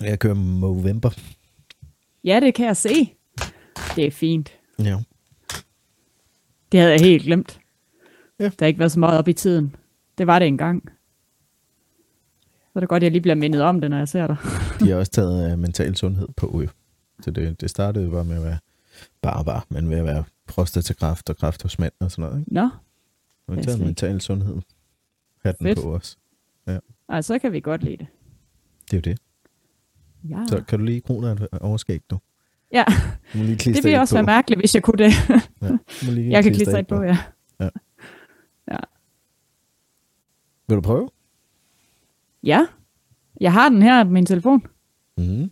Jeg kører Movember. Ja, det kan jeg se. Det er fint. Ja. Det havde jeg helt glemt. Ja. Der har ikke været så meget op i tiden. Det var det engang. Så er det godt, at jeg lige bliver mindet om det, når jeg ser dig. De har også taget uh, mental sundhed på. Jo. Så det, det startede jo bare med at være bare bare, men ved at være prostatakræft og kræft hos mænd og sådan noget. Ikke? Nå, Og vi har taget mental sundhed. Hatten Fedt. på os. ej, så kan vi godt lide det. Det er jo det. Ja, Så kan du lige krone et overskæg, du? ja. Du må lige det ville også på. være mærkeligt, hvis jeg kunne det. Ja, må lige jeg kan klistre et på, ja. Vil du prøve? Ja, jeg har den her på min telefon. Mm.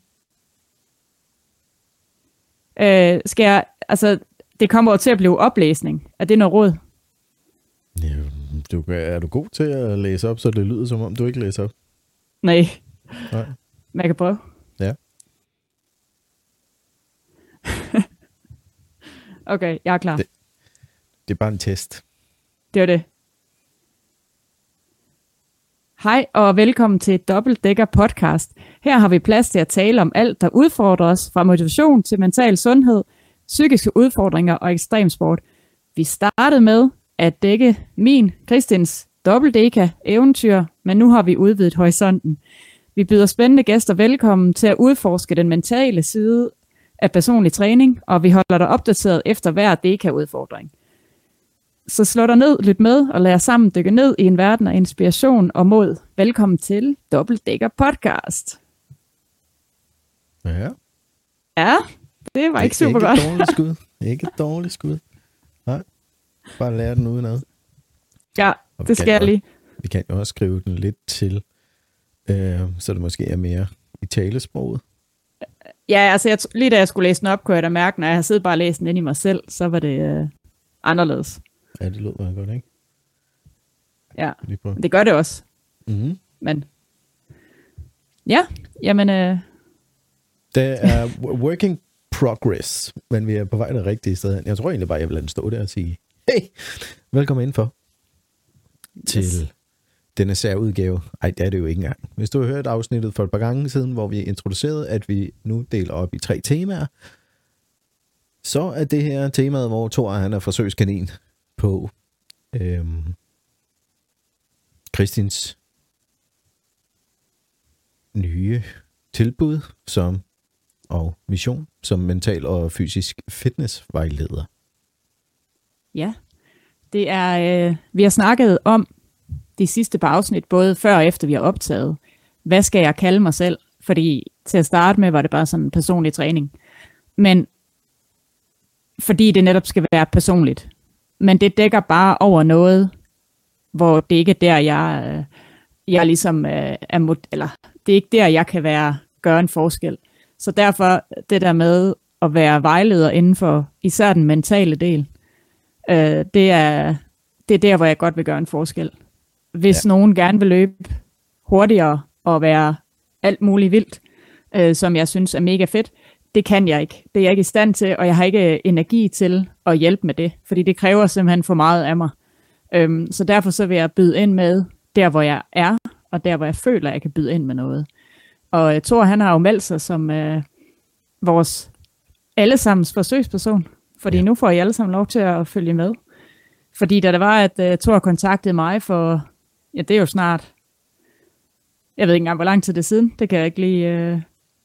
Øh, skal jeg, altså, det kommer jo til at blive oplæsning. Er det noget råd? Ja, du, er du god til at læse op, så det lyder som om, du ikke læser op? Nej, Nej. men jeg kan prøve. Ja. okay, jeg er klar. Det- Det er bare en test. Det var det. Hej og velkommen til Dobbeltdækker podcast. Her har vi plads til at tale om alt, der udfordrer os, fra motivation til mental sundhed, psykiske udfordringer og ekstremsport. Vi startede med at dække min, Kristins, dobbeltdækker eventyr, men nu har vi udvidet horisonten. Vi byder spændende gæster velkommen til at udforske den mentale side af personlig træning, og vi holder dig opdateret efter hver deka-udfordring. Så slå dig ned, lyt med og lad os sammen dykke ned i en verden af inspiration og mod. Velkommen til Dobbeltdækker Podcast. Ja. Ja, det var ikke super ikke godt. et dårligt skud. Ikke et dårligt skud. Nej. Bare lære den udenad. Ja, Og det skal jeg lige. Vi kan jo også skrive den lidt til, øh, så det måske er mere i talesproget. Ja, altså jeg, lige da jeg skulle læse den op, kunne jeg da mærke, når jeg har siddet bare og læst den ind i mig selv, så var det øh, anderledes. Ja, det lyder meget godt, ikke? Ja, det gør det også. Mm-hmm. Men ja, jamen øh, Det er working progress, men vi er på vej det rigtige sted. Jeg tror egentlig bare, jeg vil lade den stå der og sige, hey, velkommen indenfor til Yes denne særudgave. Ej, det er det jo ikke engang. Hvis du har hørt afsnittet for et par gange siden, hvor vi introducerede, at vi nu deler op i tre temaer, så er det her temaet, hvor Thor han er forsøgskanin på øhm, Kristins nye tilbud som og mission som mental og fysisk fitnessvejleder. ja, det er, øh, vi har snakket om de sidste par afsnit, både før og efter vi har optaget. Hvad skal jeg kalde mig selv? Fordi til at starte med var det bare sådan en personlig træning. Men fordi det netop skal være personligt. Men det dækker bare over noget, hvor det ikke er der, jeg, øh, jeg ligesom øh, er mod, eller det er ikke der, jeg kan være, gøre en forskel. Så derfor det der med at være vejleder inden for især den mentale del, øh, det, er, det er der, hvor jeg godt vil gøre en forskel. Hvis ja. nogen gerne vil løbe hurtigere og være alt muligt vildt, øh, som jeg synes er mega fedt, det kan jeg ikke. Det er jeg ikke i stand til, og jeg har ikke energi til at hjælpe med det, fordi det kræver simpelthen for meget af mig. Øhm, så derfor så vil jeg byde ind med der, hvor jeg er, og der, hvor jeg føler, at jeg kan byde ind med noget. Og uh, Thor, han har jo meldt sig som uh, vores allesammens forsøgsperson, fordi ja. nu får I alle sammen lov til at følge med. Fordi da det var, at uh, Thor kontaktede mig for, ja, det er jo snart, jeg ved ikke engang, hvor lang tid det er siden, det kan jeg ikke lige, uh,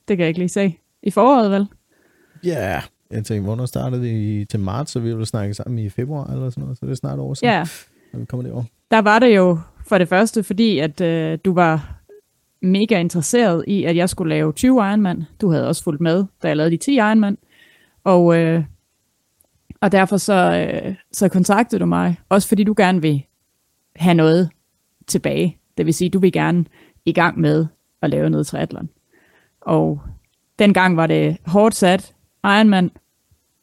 det kan jeg ikke lige se. I foråret, vel? Ja, yeah. jeg tænkte, hvornår startede vi til marts, så vi ville snakke sammen i februar eller sådan noget, så det er snart over siden, Ja, når vi kommer det over. der var det jo for det første, fordi at øh, du var mega interesseret i, at jeg skulle lave 20 Ironman. Du havde også fulgt med, da jeg lavede de 10 Ironman. Og, øh, og derfor så, øh, så kontaktede du mig, også fordi du gerne vil have noget tilbage. Det vil sige, du vil gerne i gang med at lave noget triathlon. Og dengang var det hårdt sat. Ironman,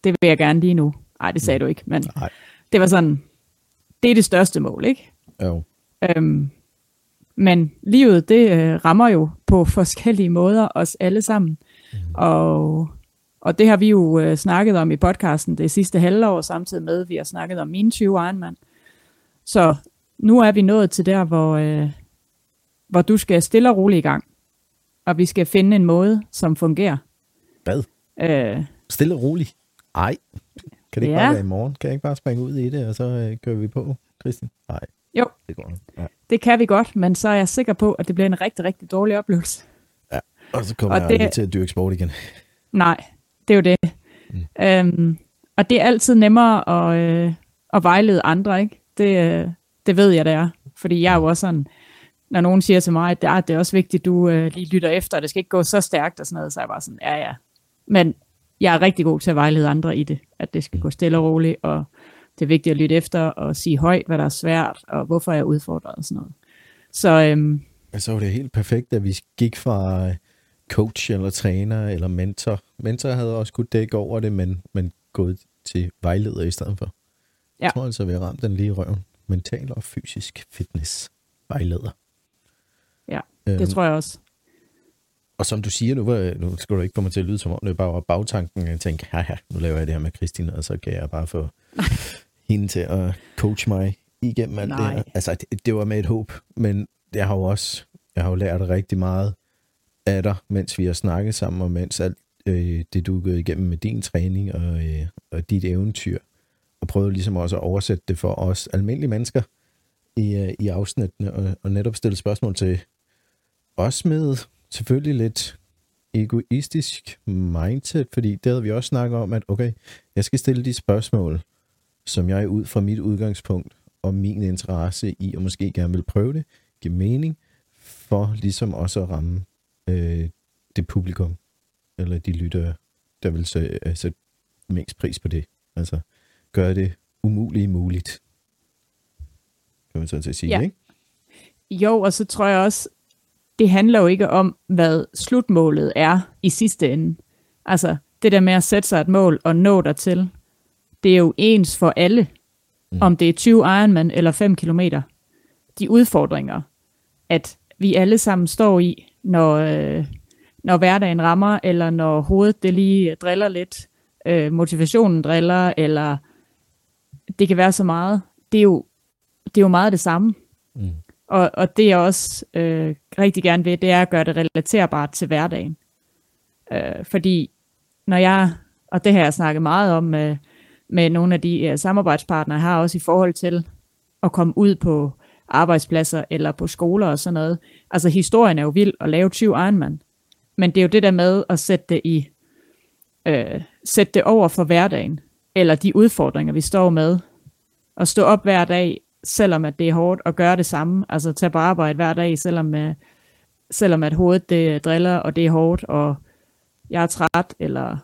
det vil jeg gerne lige nu. Nej, det sagde du ikke, men Nej, det var sådan, det er det største mål, ikke? jo. Øhm, men livet, det øh, rammer jo på forskellige måder os alle sammen. Mm. Og, og det har vi jo øh, snakket om i podcasten det sidste halvår, samtidig med, at vi har snakket om mine 20 Ironman. Så nu er vi nået til der, hvor, øh, hvor du skal stille og roligt i gang. og vi skal finde en måde, som fungerer. Hvad? Øh, Stille og roligt. Ej. Kan det ikke Ja. bare være i morgen? Kan jeg ikke bare springe ud i det, og så øh, kører vi på, Christian? Nej. Jo. Det går. Ja. det kan vi godt, men så er jeg sikker på, at det bliver en rigtig, rigtig dårlig oplevelse. Og så kommer Og jeg det- til at dyrke sport igen. Nej, det er jo det. Mm. Øhm, og det er altid nemmere at, øh, at vejlede andre, ikke? Det, øh, det ved jeg, det er. Fordi jeg er jo også sådan, når nogen siger til mig, at det er, det er også vigtigt, at du øh, lige lytter efter, og det skal ikke gå så stærkt og sådan noget, så er jeg bare sådan, ja ja. Men jeg er rigtig god til at vejlede andre i det, at det skal gå stille og roligt, og det er vigtigt at lytte efter og sige højt, hvad der er svært, og hvorfor jeg er udfordret og sådan noget. Så øhm, Og så var det helt perfekt, at vi gik fra øh, coach eller træner eller mentor. Mentor havde også kunne dække over det, men, men gået til vejleder i stedet for. Ja. Jeg tror altså, vi har ramt den lige i røven. Mental og fysisk fitness vejleder. ja, Øhm, det tror jeg også. Og som du siger, nu, var- nu skal du ikke få mig til at lyde som om, det bare var bagtanken. Jeg tænkte, ja, nu laver jeg det her med Christine, og så kan jeg bare få hende til at coach mig igennem alt det Nej. her. Altså, det, det var med et håb, men jeg har jo også jeg har jo lært rigtig meget af dig, mens vi har snakket sammen, og mens alt øh, det, du er gået igennem med din træning og, øh, og dit eventyr, og prøvede ligesom også at oversætte det for os almindelige mennesker i, øh, i afsnittene, og, og netop stille spørgsmål til os med selvfølgelig lidt egoistisk mindset, fordi det havde vi også snakket om, at okay, jeg skal stille de spørgsmål, som jeg ud fra mit udgangspunkt og min interesse i, og måske gerne vil prøve det, give mening, for ligesom også at ramme øh, det publikum, eller de lyttere, der vil øh, sætte mest pris på det. Altså, gøre det umuligt muligt. Kan man så til at sige, Ja. ikke? Jo, og så tror jeg også, det handler jo ikke om, hvad slutmålet er i sidste ende. Altså, det der med at sætte sig et mål og nå dertil, det er jo ens for alle. Mm. Om det er 20 Ironman eller 5 kilometer. De udfordringer, at vi alle sammen står i, når, øh, når hverdagen rammer, eller når hovedet det lige driller lidt, øh, motivationen driller, eller det kan være så meget. Det er jo, det er jo meget det samme. Mm. Og, og det jeg også øh, rigtig gerne vil, det er at gøre det relaterbart til hverdagen. Øh, fordi når jeg, og det har jeg snakket meget om med, med nogle af de øh, samarbejdspartnere, har også i forhold til at komme ud på arbejdspladser eller på skoler og sådan noget. Altså historien er jo vild at lave 20 Ironman. Men det er jo det der med at sætte det i, øh, sætte det over for hverdagen, eller de udfordringer, vi står med. At stå op hver dag, selvom at det er hårdt, og gøre det samme. Altså tage på arbejde hver dag, selvom, øh, selvom at hovedet det driller, og det er hårdt, og jeg er træt, eller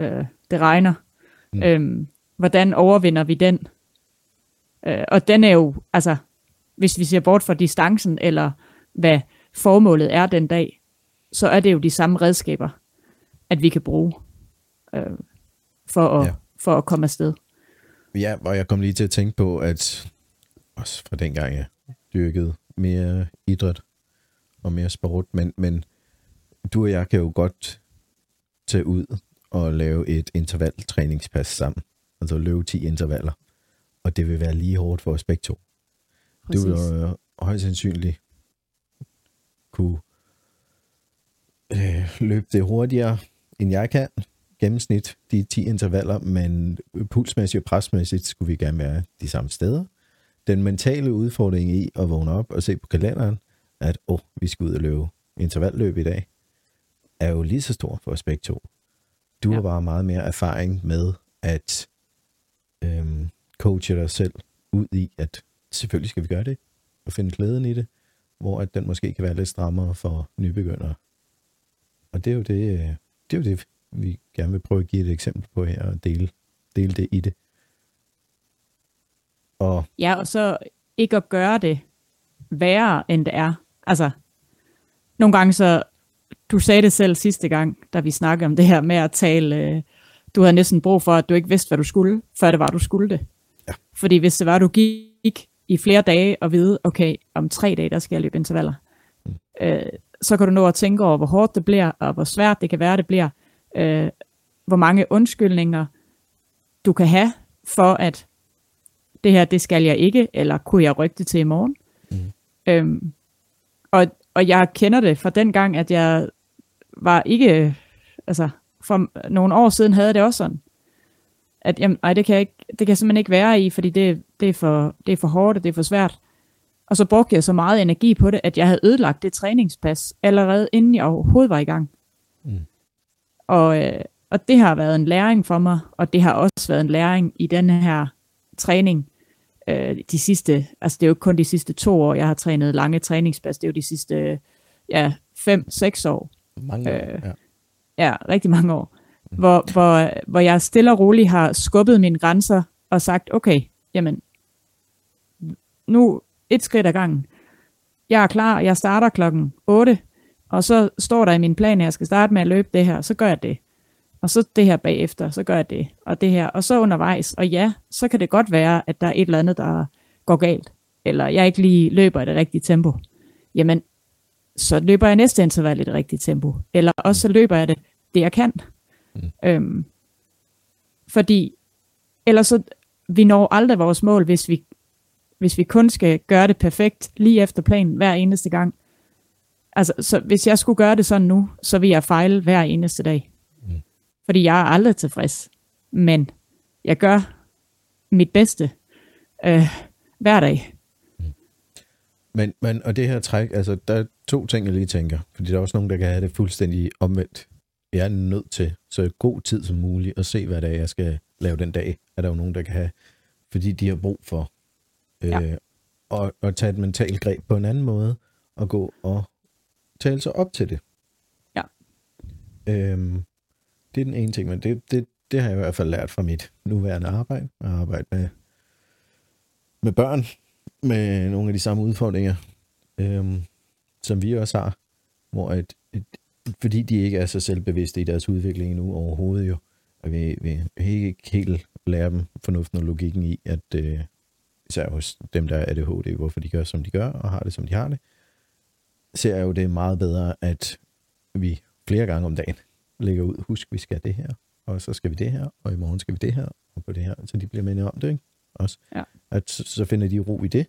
øh, det regner. Mm. Øhm, hvordan overvinder vi den? Øh, og den er jo, altså, hvis vi ser bort fra distancen, eller hvad formålet er den dag, så er det jo de samme redskaber, at vi kan bruge øh, for, at, Ja. For at komme afsted. Ja, og jeg kom lige til at tænke på, at også fra dengang jeg dyrkede mere idræt og mere sport, men, men du og jeg kan jo godt tage ud og lave et intervaltræningspas sammen. Altså løbe 10 intervaller. Og det vil være lige hårdt for os begge to. Du vil jo højst sandsynligt kunne øh, løbe det hurtigere, end jeg kan. Gennemsnit de 10 intervaller, men pulsmæssigt og presmæssigt skulle vi gerne være de samme steder. Den mentale udfordring i at vågne op og se på kalenderen, at åh, oh, vi skal ud og løbe intervalløb i dag, er jo lige så stor for os begge to. Du ja. Har bare meget mere erfaring med at øhm, coache dig selv ud i, at selvfølgelig skal vi gøre det, og finde glæden i det, hvor at den måske kan være lidt strammere for nybegyndere. Og det er jo det, øh, det, er jo det vi gerne vil prøve at give et eksempel på her, og dele, dele det i det. Og Ja, og så ikke at gøre det værre, end det er. Altså, nogle gange så, du sagde det selv sidste gang, da vi snakkede om det her med at tale, øh, du havde næsten brug for, at du ikke vidste, hvad du skulle, før det var, du skulle det. Ja. Fordi hvis det var, du gik i flere dage og vide, okay, om tre dage, der skal jeg løbe intervaller, mm. øh, så kan du nå at tænke over, hvor hårdt det bliver, og hvor svært det kan være, det bliver, øh, hvor mange undskyldninger du kan have for, at det her, det skal jeg ikke, eller kunne jeg rykke det til i morgen? Mm. Øhm, og, og jeg kender det fra den gang, at jeg var ikke, altså for nogle år siden havde det også sådan, at jamen, ej, det kan jeg, ikke, det kan jeg simpelthen ikke være i, fordi det, det, er for, det er for hårdt, og det er for svært. Og så brugte jeg så meget energi på det, at jeg havde ødelagt det træningspas, allerede inden jeg overhovedet var i gang. Og, øh, og det har været en læring for mig, og det har også været en læring i den her træning, øh, de sidste, altså det er jo kun de sidste to år, jeg har trænet lange træningspas, det er jo de sidste, ja, fem, seks år. Mange år, øh, ja. Ja, rigtig mange år. Mm. Hvor, hvor, hvor jeg stille og roligt har skubbet mine grænser og sagt, okay, jamen, nu et skridt ad gangen. Jeg er klar, jeg starter klokken 8, og så står der i min plan, at jeg skal starte med at løbe det her, så gør jeg det. Og så det her bagefter, så gør jeg det, og det her, og så undervejs. Og ja, så kan det godt være, at der er et eller andet, der går galt, eller jeg ikke lige løber i det rigtige tempo. Jamen, så løber jeg næste interval i det rigtige tempo. Eller også så løber jeg det, det jeg kan. Mm. Øhm, fordi ellers så, vi når aldrig vores mål, hvis vi, hvis vi kun skal gøre det perfekt lige efter planen hver eneste gang. Altså, så hvis jeg skulle gøre det sådan nu, så vil jeg fejle hver eneste dag. Mm. Fordi jeg er aldrig tilfreds. Men jeg gør mit bedste øh, hver dag. Mm. Men, men, og det her træk, altså, der er to ting, jeg lige tænker. Fordi der er også nogen, der kan have det fuldstændig omvendt. Jeg er nødt til, så god tid som muligt, at se, hvad det er, jeg skal lave den dag. Er der jo nogen, der kan have, fordi de har brug for øh, ja. at, at tage et mentalt greb på en anden måde, og gå og tale sig op til det. Ja. Øhm, det er den ene ting, men det, det, det har jeg i hvert fald lært fra mit nuværende arbejde. Jeg arbejder med, med børn med nogle af de samme udfordringer, øhm, som vi også har, hvor et, et, fordi de ikke er så selvbevidste i deres udvikling nu overhovedet jo, og vi, vi ikke helt lære dem fornuften og logikken i, at øh, især hos dem, der er ADHD, hvorfor de gør, som de gør, og har det, som de har det, ser jeg jo, det er meget bedre, at vi flere gange om dagen lægger ud, husk, vi skal det her, og så skal vi det her, og i morgen skal vi det her, og på det her, så de bliver mindet om det, ikke? Også. Ja. At så finder de ro i det.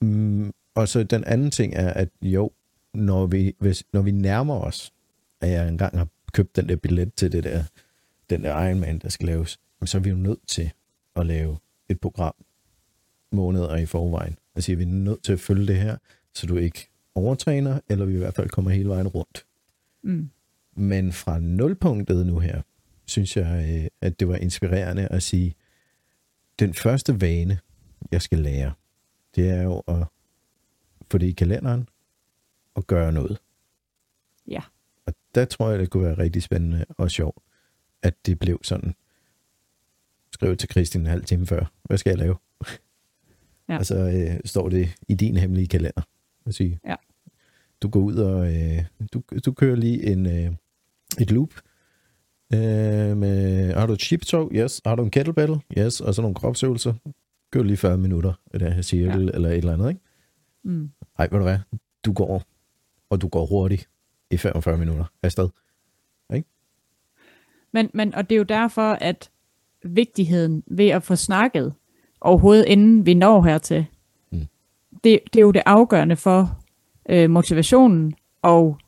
Mm, og så den anden ting er, at jo, når vi, hvis, når vi nærmer os, at jeg engang har købt den der billet til det der, den der Ironman, der skal laves, så er vi jo nødt til at lave et program måneder i forvejen. Altså, vi er nødt til at følge det her, så du ikke overtræner, eller vi i hvert fald kommer hele vejen rundt. Mm. Men fra nulpunktet nu her, synes jeg, øh, at det var inspirerende at sige, den første vane, jeg skal lære, det er jo at få det i kalenderen og gøre noget. Ja. Og der tror jeg, det kunne være rigtig spændende og sjovt, at det blev sådan. Skriv til Kristin en halv time før. Hvad skal jeg lave? Ja. og så øh, står det i din hemmelige kalender. At sige, ja. Du går ud og øh, du, du kører lige en, øh, et loop. Øh, med, har du et chip Yes. Har du en kettlebell? Yes. Og så nogle kropsøvelser. Kør lige 40 minutter af det her cirkel ja. eller et eller andet, ikke? Mm. Ej, ved du hvad? Du går, og du går hurtigt i 45 minutter afsted. Ikke? Men, men, og det er jo derfor, at vigtigheden ved at få snakket overhovedet, inden vi når hertil, mm. det, det er jo det afgørende for øh, motivationen og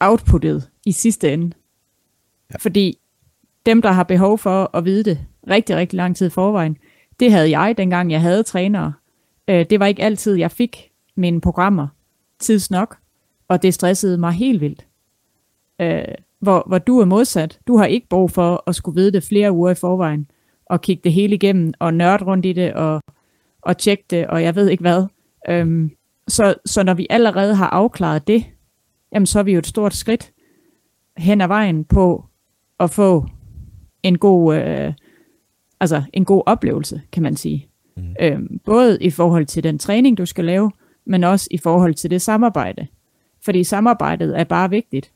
outputtet i sidste ende. Ja. Fordi dem, der har behov for at vide det rigtig, rigtig lang tid i forvejen, det havde jeg, dengang jeg havde trænere. Øh, det var ikke altid, jeg fik mine programmer tids nok, og det stressede mig helt vildt. Øh, hvor, hvor du er modsat. Du har ikke brug for at skulle vide det flere uger i forvejen, og kigge det hele igennem, og nørde rundt i det, og, og tjekke det, og jeg ved ikke hvad. Øhm, så, så når vi allerede har afklaret det, jamen så er vi jo et stort skridt hen ad vejen på at få en god, øh, altså en god oplevelse, kan man sige. Mm. Øhm, både i forhold til den træning, du skal lave, men også i forhold til det samarbejde. Fordi samarbejdet er bare vigtigt.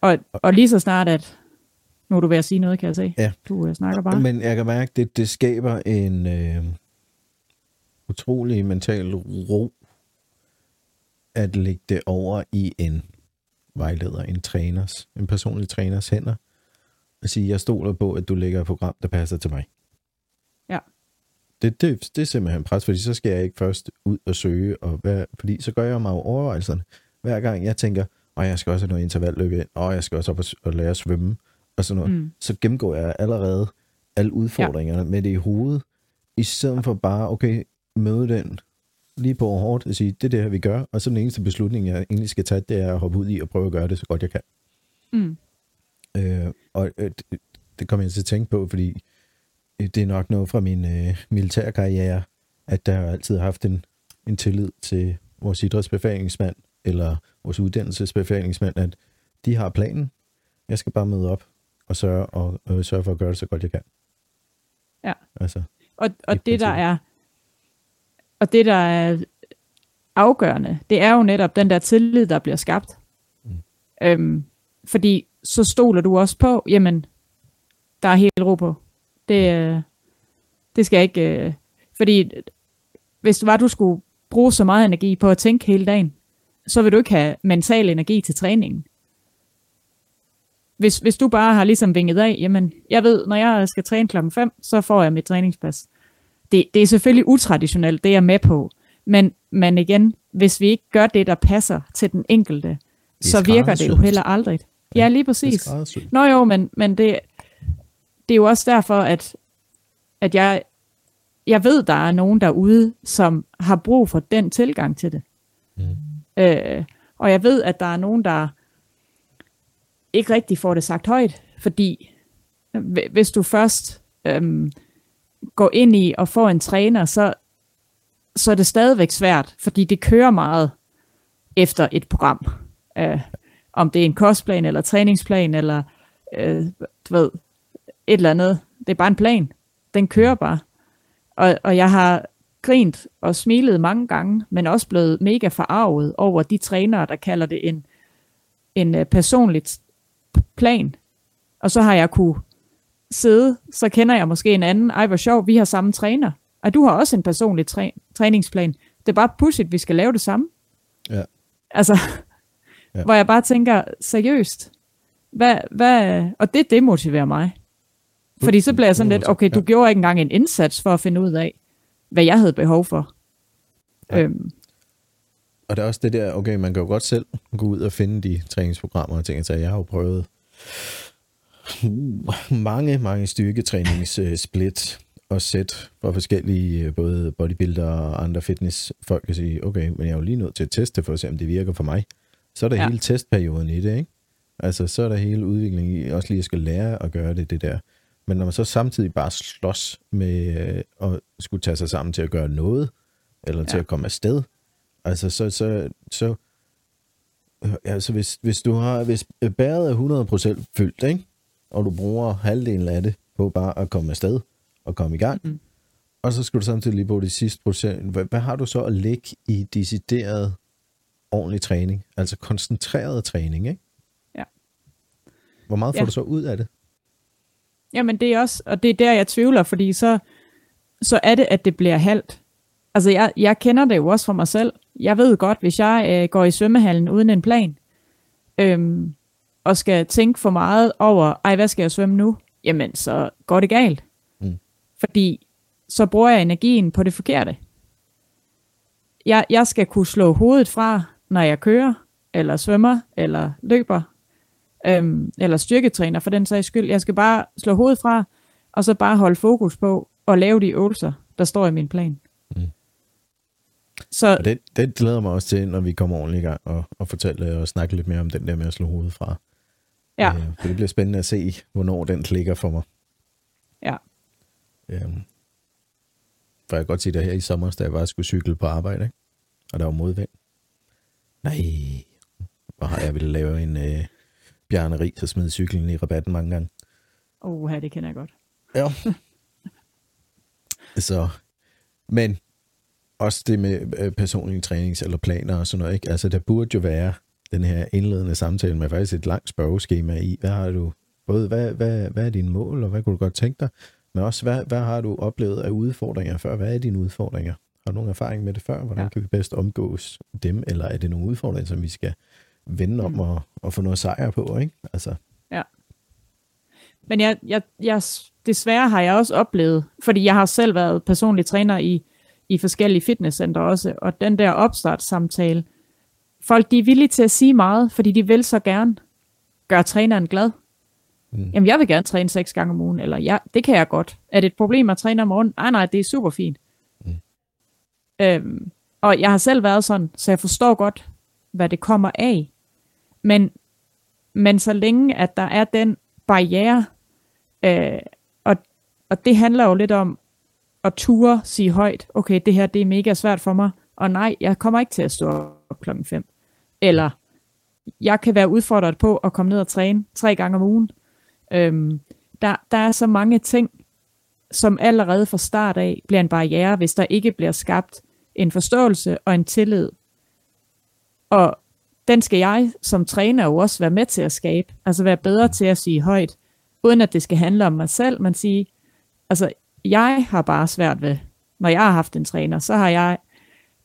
Og, og lige så snart, at nu er du ved at sige noget, kan jeg se. Ja. Du uh, snakker bare. Men jeg kan mærke, at det, det skaber en øh, utrolig mental ro, at lægge det over i en vejleder, en træners, en personlig træners hænder, og sige, jeg stoler på, at du lægger et program, der passer til mig. Ja. Det, det, det er simpelthen pres, fordi så skal jeg ikke først ud og søge, og hvad, fordi så gør jeg mig overvejelserne. Hver gang jeg tænker, og jeg skal også have noget intervalløb ind, og jeg skal også op og, og lære at svømme, og sådan noget, mm. så gennemgår jeg allerede alle udfordringerne ja. med det i hovedet, i stedet for bare, okay, møde den lige på hårdt og sige, det er det her, vi gør, og så den eneste beslutning, jeg egentlig skal tage, det er at hoppe ud i og prøve at gøre det så godt jeg kan. Mm. Øh, og øh, det, det kommer jeg til at tænke på, fordi det er nok noget fra min øh, militærkarriere, at der har altid haft en, en tillid til vores idrætsbefalingsmand, eller vores uddannelsesbefalingsmand, at de har planen. Jeg skal bare møde op og sørge, og, øh, sørge for at gøre det så godt jeg kan. Ja. Altså, og, og det der er og det der er afgørende, det er jo netop den der tillid, der bliver skabt. Mm. Øhm, fordi så stoler du også på, jamen, der er helt ro på. Det, øh, det skal ikke... Øh, fordi hvis det var, du skulle bruge så meget energi på at tænke hele dagen, så vil du ikke have mental energi til træningen. Hvis, hvis du bare har ligesom vinget af, jamen, jeg ved, når jeg skal træne klokken 5, så får jeg mit træningspas. Det, det er selvfølgelig utraditionelt, det er jeg med på. Men, men igen, hvis vi ikke gør det, der passer til den enkelte, så virker det jo heller aldrig. Ja, lige præcis. Nå jo, men, men det, det er jo også derfor, at, at jeg, jeg ved, der er nogen derude, som har brug for den tilgang til det. Mm. Øh, og jeg ved, at der er nogen, der ikke rigtig får det sagt højt, fordi hvis du først øhm, går ind i og får en træner, så, så er det stadigvæk svært, fordi det kører meget efter et program. Øh, om det er en kostplan, eller træningsplan, eller øh, du ved, et eller andet. Det er bare en plan. Den kører bare. Og, og jeg har grint og smilet mange gange, men også blevet mega forarvet over de trænere, der kalder det en, en øh, personlig plan. Og så har jeg kunne sidde, så kender jeg måske en anden. Ej, hvor sjov, vi har samme træner. Og du har også en personlig træ- træningsplan. Det er bare pudsigt, vi skal lave det samme. Ja. Altså, ja. hvor jeg bare tænker, seriøst, hvad, hvad, og det demotiverer mig. Fordi så bliver jeg sådan lidt, okay, du ja. gjorde ikke engang en indsats for at finde ud af, hvad jeg havde behov for. Ja. Øhm. Og der er også det der, okay, man kan jo godt selv gå ud og finde de træningsprogrammer og ting, så jeg har jo prøvet uh, mange, mange styrketræningssplit og sæt for forskellige, øh, både bodybuilder og andre fitnessfolk kan sige, okay, men jeg er jo lige nødt til at teste for at se, om det virker for mig. Så er der ja. hele testperioden i det, ikke? Altså, så er der hele udviklingen i, også lige at skal lære at gøre det, det der. Men når man så samtidig bare slås med øh, at skulle tage sig sammen til at gøre noget, eller ja. til at komme afsted, altså så, så, så øh, altså hvis, hvis du har, hvis bæret er 100% fyldt, ikke? Og du bruger halvdelen af det på bare at komme afsted og komme i gang, mm. og så skal du samtidig lige på de sidste procent. Hvad, hvad har du så at lægge i decideret ordentlig træning? Altså koncentreret træning, ikke? Ja. Hvor meget får ja. du så ud af det? Jamen det er også, og det er der, jeg tvivler, fordi så, så er det, at det bliver halvt. Altså jeg, jeg kender det jo også for mig selv. Jeg ved godt, hvis jeg øh, går i svømmehallen uden en plan, øhm, og skal tænke for meget over, ej, hvad skal jeg svømme nu? Jamen, så går det galt. Mm. Fordi så bruger jeg energien på det forkerte. Jeg, jeg skal kunne slå hovedet fra, når jeg kører, eller svømmer, eller løber, øhm, eller styrketræner for den sags skyld. Jeg skal bare slå hovedet fra, og så bare holde fokus på at lave de øvelser, der står i min plan. Mm. Så, og det, det glæder mig også til, når vi kommer ordentligt i gang og, og fortælle og snakke lidt mere om den der med at slå hovedet fra. Ja. Øh, det bliver spændende at se, hvornår den klikker for mig. Ja. Øhm, for jeg kan godt sige, at her i sommer, da jeg bare skulle cykle på arbejde, ikke? og der var modvind. Nej, hvor har jeg ville lave en øh, Bjarne Ries og smide cyklen i rabatten mange gange. Åh, det kender jeg godt. Ja. Så, men også det med øh, personlige trænings- eller planer og sådan noget, ikke? Altså, der burde jo være den her indledende samtale med faktisk et langt spørgeskema i. Hvad har du, både hvad, hvad, hvad er dine mål, og hvad kunne du godt tænke dig, men også hvad, hvad har du oplevet af udfordringer før? Hvad er dine udfordringer? Har du nogen erfaring med det før? Hvordan ja. kan vi bedst omgås dem, eller er det nogle udfordringer, som vi skal vende om mm. og, og få noget sejr på, ikke? Altså. Ja. Men jeg, jeg, jeg desværre har jeg også oplevet, fordi jeg har selv været personlig træner i, i forskellige fitnesscenter også, og den der opstartssamtale, folk de er villige til at sige meget, fordi de vil så gerne gøre træneren glad. Mm. Jamen, jeg vil gerne træne seks gange om ugen, eller ja, det kan jeg godt. Er det et problem at træne om morgenen? Nej, nej, det er super fint. Mm. Øhm, og jeg har selv været sådan, så jeg forstår godt, hvad det kommer af. Men, men så længe, at der er den barriere, øh, og, og det handler jo lidt om at ture sige højt, okay, det her det er mega svært for mig, og nej, jeg kommer ikke til at stå op klokken 5. Eller jeg kan være udfordret på at komme ned og træne tre gange om ugen. Øhm, der, der er så mange ting, som allerede fra start af bliver en barriere, hvis der ikke bliver skabt en forståelse og en tillid. Og den skal jeg som træner jo også være med til at skabe. Altså være bedre til at sige højt, uden at det skal handle om mig selv, men sige, altså jeg har bare svært ved, når jeg har haft en træner, så har jeg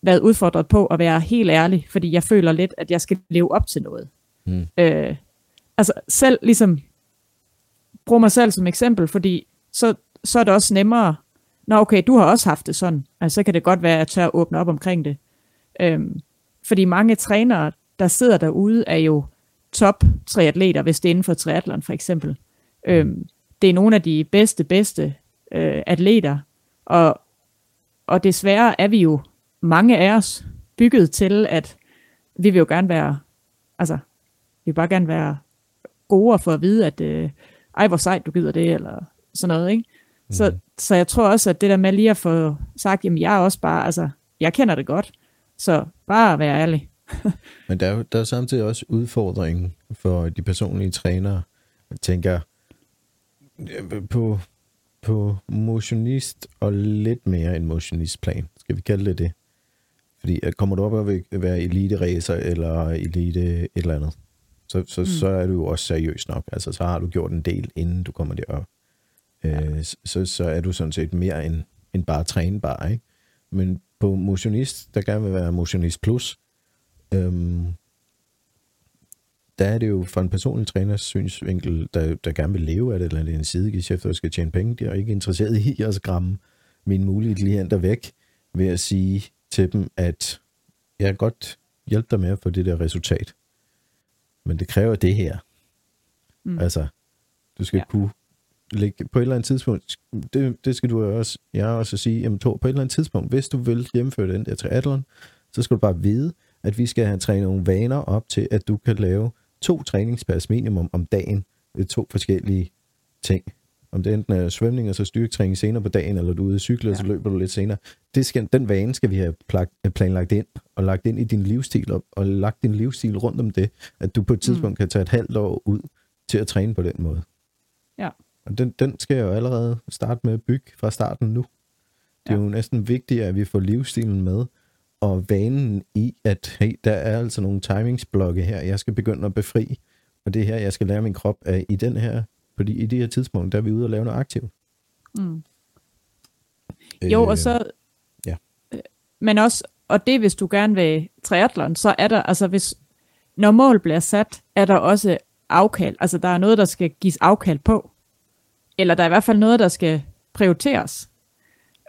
været udfordret på at være helt ærlig, fordi jeg føler lidt, at jeg skal leve op til noget. Mm. Øh, altså selv ligesom, brug mig selv som eksempel, fordi så, så er det også nemmere, Nå okay, du har også haft det sådan, altså så kan det godt være, at jeg tør at åbne op omkring det. Øhm, fordi mange trænere, der sidder derude, er jo top triatleter, hvis det er inden for triathlon for eksempel. Øhm, det er nogle af de bedste, bedste øh, atleter, og, og desværre er vi jo mange af os bygget til, at vi vil jo gerne være, altså, vi vil bare gerne være gode for at vide, at øh, ej, hvor sejt du gider det, eller sådan noget, ikke? Mm. Så, så jeg tror også, at det der med lige at få sagt, jamen jeg er også bare, altså, jeg kender det godt, så bare være ærlig. Men der er jo der er samtidig også udfordringen for de personlige trænere. Jeg tænker på, på motionist og lidt mere en motionistplan. Skal vi kalde det det? Fordi at kommer du op og vil være elite-racer eller elite et eller andet, så, så, mm. så er du jo også seriøs nok. Altså, så har du gjort en del, inden du kommer derop. Ja. Øh, så, så er du sådan set mere end, end bare trænebar, ikke? Men på motionist, der gerne vil være motionist plus, øhm, der er det jo for en personlig træners synsvinkel, der, der gerne vil leve af det, eller det er en sidegeschæft, der skal tjene penge, de er ikke interesseret i at skræmme mine mulige klienter væk, ved at sige til dem, at jeg kan godt hjælpe dig med at få det der resultat. Men det kræver det her. Mm. Altså, du skal ja. kunne lægge på et eller andet tidspunkt, det, det skal du også, jeg også sige, jamen to, på et eller andet tidspunkt, hvis du vil gennemføre den der triathlon, så skal du bare vide, at vi skal have trænet nogle vaner op til, at du kan lave to træningspas minimum om dagen, to forskellige ting. Om det enten er svømning og så styrketræning senere på dagen, eller du er ude i cykle, ja. og så løber du lidt senere. Det skal, den vane skal vi have planlagt ind, og lagt ind i din livsstil, og, og lagt din livsstil rundt om det, at du på et tidspunkt mm. kan tage et halvt år ud til at træne på den måde. Ja. Og den, den skal jeg jo allerede starte med at bygge fra starten nu. Det er ja. jo næsten vigtigt, at vi får livsstilen med, og vanen i, at hey, der er altså nogle timingsblokke her, jeg skal begynde at befri, og det her, jeg skal lære min krop af i den her, fordi i det her tidspunkt, der er vi ude og lave noget aktivt. Mm. Jo, øh, og så, ja. Øh, men også, og det hvis du gerne vil triathlon, så er der, altså hvis, når mål bliver sat, er der også afkald, altså der er noget, der skal gives afkald på, eller der er i hvert fald noget, der skal prioriteres.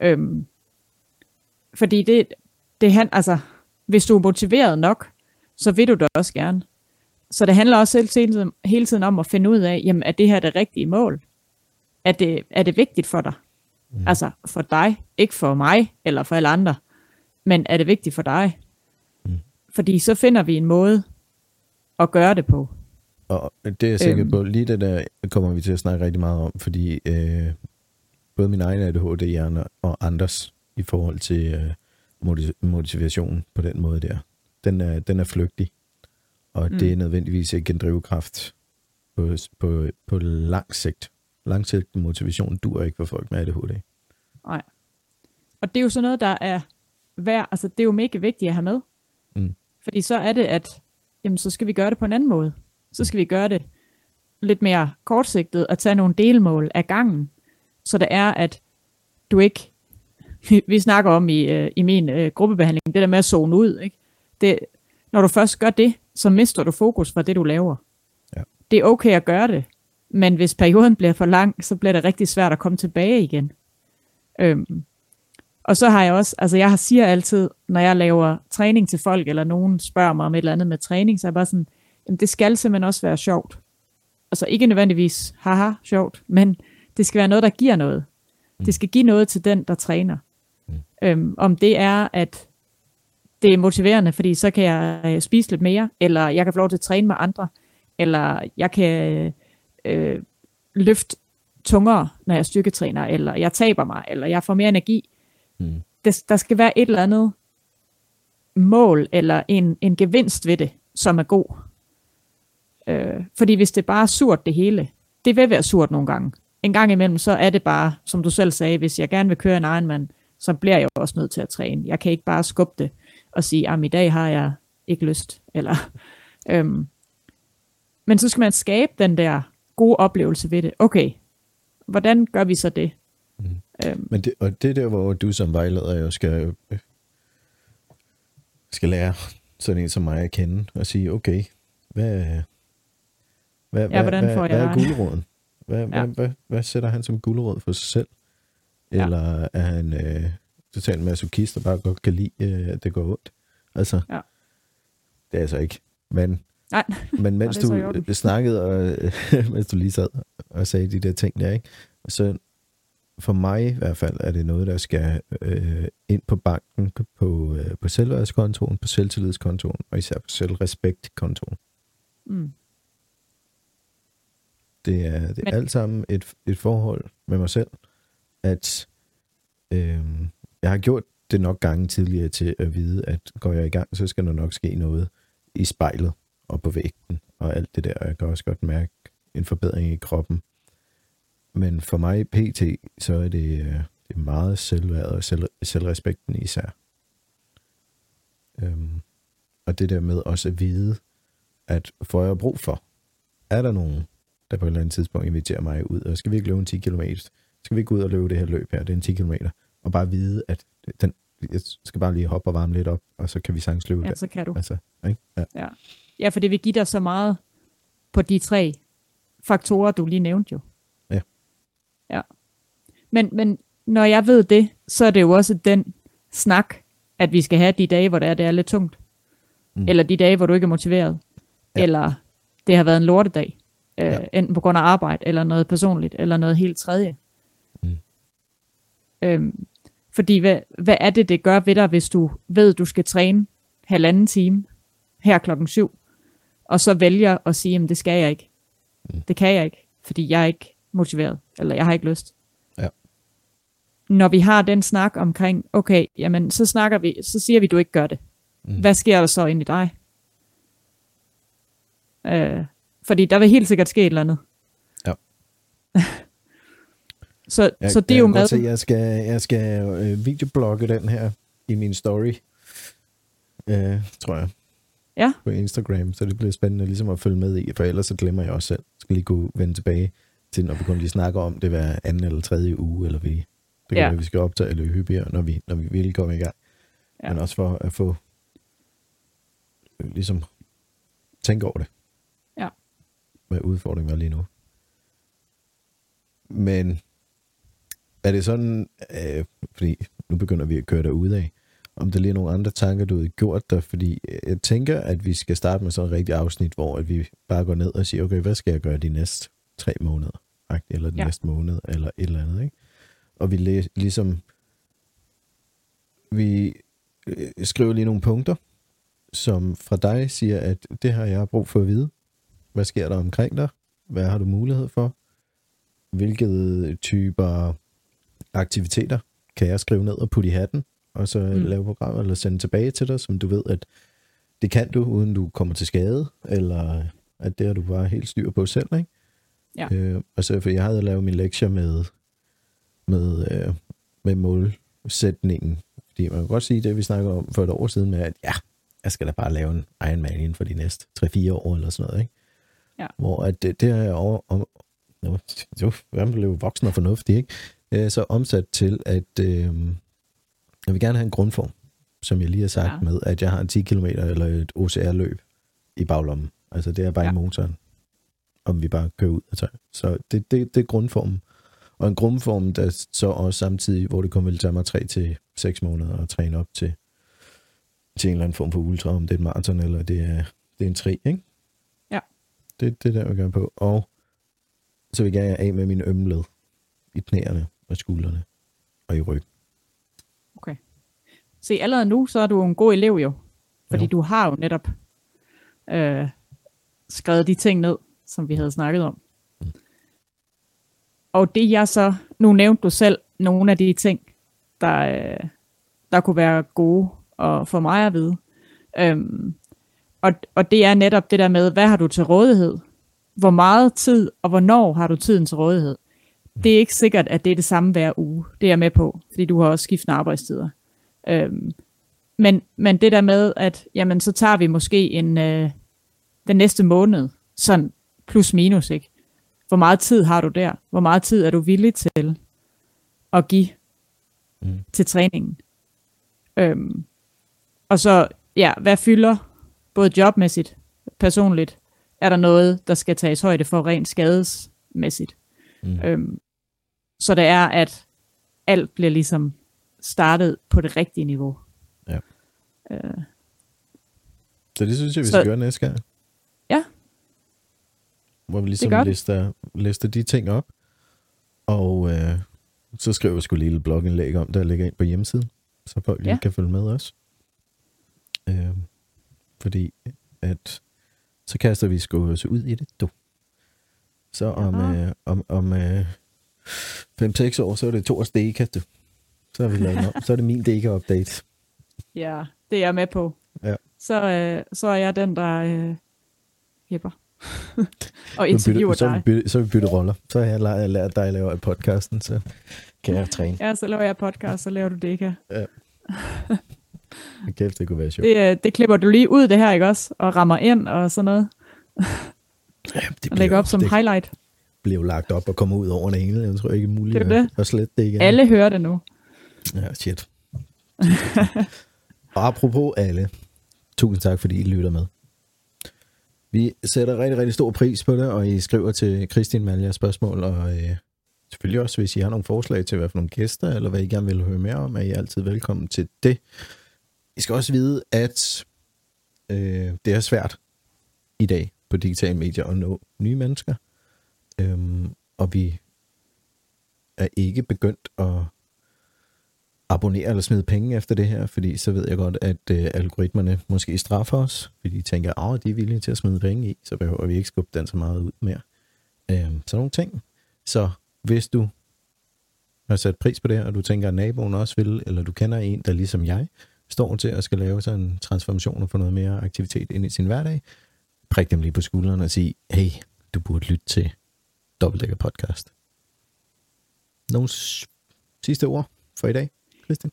Øhm, fordi det, det han, altså, hvis du er motiveret nok, så vil du det også gerne. Så det handler også hele tiden, hele tiden om at finde ud af, jamen, er det her det rigtige mål? Er det, er det vigtigt for dig? Mm. Altså for dig, ikke for mig eller for alle andre, men er det vigtigt for dig? Mm. Fordi så finder vi en måde at gøre det på. Og det er jeg sikker øhm. på. Lige det der kommer vi til at snakke rigtig meget om, fordi øh, både min egen ADHD-hjerne og andres i forhold til øh, motivation på den måde der. Den er, den er flygtig, og mm. det er nødvendigvis ikke en drivkraft på, på, på lang sigt. Langsigtet motivation dur ikke for folk med ADHD. Nej. Og det er jo sådan noget, der er værd, altså det er jo mega vigtigt at have med. Mm. Fordi så er det, at jamen, så skal vi gøre det på en anden måde. Så skal vi gøre det lidt mere kortsigtet og tage nogle delmål af gangen. Så det er, at du ikke vi snakker om i, øh, i min øh, gruppebehandling, det der med at zone ud. Ikke? Det, når du først gør det, så mister du fokus fra det, du laver. Ja. Det er okay at gøre det, Men hvis perioden bliver for lang, så bliver det rigtig svært at komme tilbage igen. Øhm, og så har jeg også, altså jeg har siger altid, når jeg laver træning til folk, eller nogen spørger mig om et eller andet med træning, så er jeg bare sådan, jamen det skal simpelthen også være sjovt. Altså ikke nødvendigvis, haha, sjovt, men det skal være noget, der giver noget. Mm. Det skal give noget til den, der træner. Mm. Øhm, om det er, at det er motiverende, fordi så kan jeg øh, spise lidt mere, eller jeg kan få lov til at træne med andre, eller jeg kan øh, løfte tungere, når jeg styrketræner, eller jeg taber mig, eller jeg får mere energi. Mm. Det, der skal være et eller andet mål, eller en, en gevinst ved det, som er god. Øh, fordi hvis det bare er surt det hele, det vil være surt nogle gange. En gang imellem, så er det bare, som du selv sagde, hvis jeg gerne vil køre en Ironman, så bliver jeg også nødt til at træne. Jeg kan ikke bare skubbe det og sige, at i dag har jeg ikke lyst. Eller, øhm, men så skal man skabe den der gode oplevelse ved det. Okay, hvordan gør vi så det? Mm. Øhm, men det, og det er der, hvor du som vejleder jo skal, øh, skal lære sådan en som mig at kende og sige, okay, hvad, hvad, ja, hvad, hvad, hvad er guldråden? Hvad, ja. hvad, hvad, hvad sætter han som guldråd for sig selv? Eller ja. er han øh, totalt masochist, og bare godt kan lide, øh, at det går ondt? Altså, ja. det er altså ikke. Men, Nej. men mens du snakkede, og mens du lige sad og sagde de der ting der, ikke? så for mig i hvert fald er det noget, der skal øh, ind på banken, på, øh, på selvværdskontoen, på selvtillidskontoen, og især på selvrespektkontoen. Mm. Det er, det er Men... alt sammen et, et forhold med mig selv, at øh, jeg har gjort det nok gange tidligere til at vide, at går jeg i gang, så skal der nok ske noget i spejlet og på vægten og alt det der. Jeg kan også godt mærke en forbedring i kroppen. Men for mig PT, så er det, øh, det er meget selvværd og selv, selvrespekten især. Øhm, og det der med også at vide, at får jeg brug for, er der nogen, der på et eller andet tidspunkt inviterer mig ud, og skal vi ikke løbe en 10 km? Skal vi ikke ud og løbe det her løb her? Det er en 10 km. Og bare vide, at den, jeg skal bare lige hoppe og varme lidt op, og så kan vi sagtens løbe Ja, der. så kan du. Altså, ikke? Ja. ja. ja, for det vil give dig så meget på de tre faktorer, du lige nævnte jo. Ja. Ja. Men, men når jeg ved det, så er det jo også den snak, at vi skal have de dage, hvor det er, det er lidt tungt. Mm. Eller de dage, hvor du ikke er motiveret. Ja. Eller det har været en lortedag. Øh, ja. Enten på grund af arbejde, eller noget personligt, eller noget helt tredje. Mm. Øhm, fordi hvad, hvad er det, det gør ved dig, hvis du ved, du skal træne halvanden time her klokken syv, og så vælger at sige, at det skal jeg ikke. Mm. Det kan jeg ikke, fordi jeg er ikke motiveret, eller jeg har ikke lyst. Ja. Når vi har den snak omkring, okay, jamen så snakker vi, så siger vi, du ikke gør det. Mm. Hvad sker der så ind i dig? Øh, fordi der vil helt sikkert ske et eller andet. Ja. så, jeg, så det er jo med. Til, jeg skal, jeg skal øh, videoblogge den her i min story, øh, tror jeg. Ja. På Instagram, så det bliver spændende ligesom at følge med i, for ellers så glemmer jeg også selv. Jeg skal lige gå vende tilbage til, når vi kun lige snakker om det hver anden eller tredje uge, eller vi, det kan ja. være, vi skal optage eller hyppigere, når vi, når vi virkelig kommer i gang. Ja. Men også for at få øh, ligesom tænke over det hvad udfordringen er lige nu. Men er det sådan, øh, fordi nu begynder vi at køre derud af, om der lige er nogle andre tanker, du har gjort der, fordi jeg tænker, at vi skal starte med sådan et rigtigt afsnit, hvor at vi bare går ned og siger, okay, hvad skal jeg gøre de næste tre måneder, eller den ja. næste måned, eller et eller andet, ikke? Og vi læ- ligesom, vi øh, skriver lige nogle punkter, som fra dig siger, at det har jeg brug for at vide, hvad sker der omkring dig? Hvad har du mulighed for? Hvilke typer aktiviteter kan jeg skrive ned og putte i hatten, og så mm. lave program eller sende tilbage til dig, som du ved, at det kan du, uden du kommer til skade, eller at det har du bare helt styr på selv, ikke? Ja. Øh, altså, for jeg havde lavet min lektie med, med, øh, med målsætningen, fordi man kan godt sige det, vi snakker om for et år siden med, at ja, jeg skal da bare lave en Ironman inden for de næste 3-4 år eller sådan noget, ikke? Ja. Hvor at det, det er over, om, jo, jo, jeg blev voksen og fornuftig, ikke? Øh, så omsat til, at øh, jeg vil gerne have en grundform, som jeg lige har sagt ja. med, at jeg har en 10 km eller et OCR-løb i baglommen. Altså det er bare ja. i motoren. om vi bare kører ud og tager. Så det, det, det er grundformen. Og en grundform, der så også samtidig, hvor det kommer vil tage mig 3 til 6 måneder at træne op til, til en eller anden form for ultra, om det er et maraton, eller det er, det er en tri, ikke? Ja. Det, det er der, vi gør på. Og så vil jeg gerne af med min ømmeled i knæerne og skuldrene og i ryggen. Okay. Se, allerede nu, så er du en god elev jo. Fordi Jo. du har jo netop øh, skrevet de ting ned, som vi havde snakket om. Og det jeg så, nu nævnte du selv nogle af de ting, der, øh, der kunne være gode og for mig at vide. Øhm, og, og det er netop det der med, hvad har du til rådighed? Hvor meget tid og hvornår har du tiden til rådighed? Det er ikke sikkert, at det er det samme hver uge. Det er jeg med på, fordi du har også skiftende arbejdstider. Øhm, men, men det der med, at jamen, så tager vi måske en, øh, den næste måned, sådan plus minus, ikke? Hvor meget tid har du der? Hvor meget tid er du villig til at give Mm. til træningen? Øhm, og så, ja, hvad fylder både jobmæssigt, personligt, er der noget, der skal tages højde for rent skadesmæssigt? Mm. Øhm, så det er, at alt bliver ligesom startet på det rigtige niveau. Ja. Øh, Så det synes jeg, vi Så- skal gøre næste gang. Ja. Hvor vi ligesom det. lister, lister de ting op. Og øh, så skriver vi sgu lige et blogindlæg om, der ligger ind på hjemmesiden. Så folk lige Ja. kan følge med os. Øh, fordi at så kaster vi sgu os ud i det, du. Så om, Jaha. øh, om, om øh, 5-6 år, så er det Thors Deka, du. Så er, vi lavet om. så er det min Deka-update. ja, det er jeg med på. Ja. Så, øh, så er jeg den, der øh, hæpper. og interviewer bytte, så, dig. vi bytte, så har vi byttet roller. Så har jeg lært, lært dig at lave podcasten, så kan jeg træne. Ja, så laver jeg podcast, så laver du det ikke. Kæft, det kunne være sjovt. Det, øh, det klipper du lige ud, det her, ikke også? Og rammer ind og sådan noget. Ja, det Og lægger op som det highlight. Jo lagt op og kommer ud over det hele. Jeg tror ikke, det er muligt Det er det. at slette det igen. Alle hører det nu. Ja, shit. og apropos alle, tusind tak, fordi I lytter med. Vi sætter rigtig, rigtig stor pris på det, og I skriver til Kristin jeres spørgsmål, og øh, selvfølgelig også, hvis I har nogle forslag til, hvad for nogle gæster, eller hvad I gerne vil høre mere om, er I altid velkommen til det. I skal også vide, at øh, det er svært i dag på digitale medier at nå nye mennesker, øhm, og vi er ikke begyndt at abonnere eller smide penge efter det her, fordi så ved jeg godt, at øh, algoritmerne måske straffer os, fordi de tænker, at de er villige til at smide penge i, så behøver vi ikke skubbe den så meget ud mere. Øhm, sådan nogle ting. Så hvis du har sat pris på det, og du tænker, at naboen også vil, eller du kender en, der ligesom jeg, står til at skal lave sådan en transformation og få noget mere aktivitet ind i sin hverdag, prik dem lige på skulderen og sige, hey, du burde lytte til Dobbeltdækker podcast. Nogle sidste ord for i dag, Christian?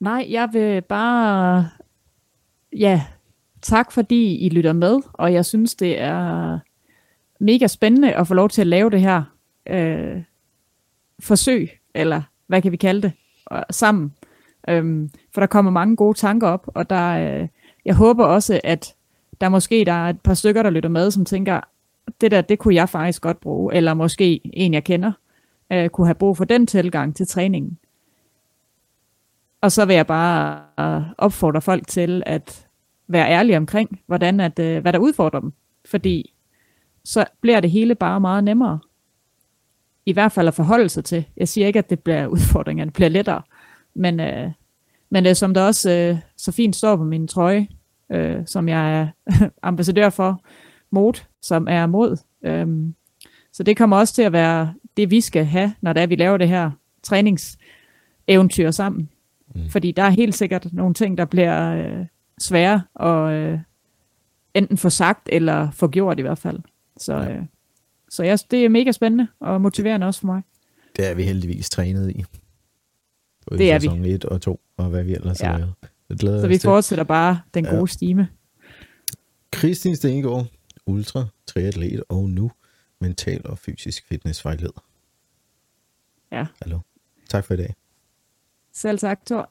Nej, jeg vil bare... Ja, tak fordi I lytter med, og jeg synes, det er mega spændende at få lov til at lave det her øh, forsøg, eller hvad kan vi kalde det, sammen. Øhm, for der kommer mange gode tanker op, og der, øh, jeg håber også, at der måske der er et par stykker, der lytter med, som tænker, det der, det kunne jeg faktisk godt bruge, eller måske en, jeg kender, øh, kunne have brug for den tilgang til træningen. Og så vil jeg bare øh, opfordre folk til at være ærlige omkring, hvordan at, øh, hvad der udfordrer dem. Fordi så bliver det hele bare meget nemmere. I hvert fald at forholde sig til. Jeg siger ikke, at det bliver udfordringerne bliver lettere. Men, øh, men øh, som der også øh, så fint står på min trøje, øh, som jeg er ambassadør for, mod, som er mod. Øhm, så det kommer også til at være det, vi skal have, når det er, vi laver det her træningseventyr sammen. Mm. Fordi der er helt sikkert nogle ting, der bliver øh, svære at øh, enten få sagt eller få gjort i hvert fald. Så, Ja. øh, så jeg, det er mega spændende og motiverende også for mig. Det er vi heldigvis trænet i. Både Det er vi. sæson 1 og 2, og hvad vi ellers Ja. har lavet. Så vi til. fortsætter bare den Ja. gode stime. Kristin Stengård, ultra, triatlet og nu mental og fysisk fitnessvejleder. Ja. Hallo. Tak for i dag. Selv tak, Thor.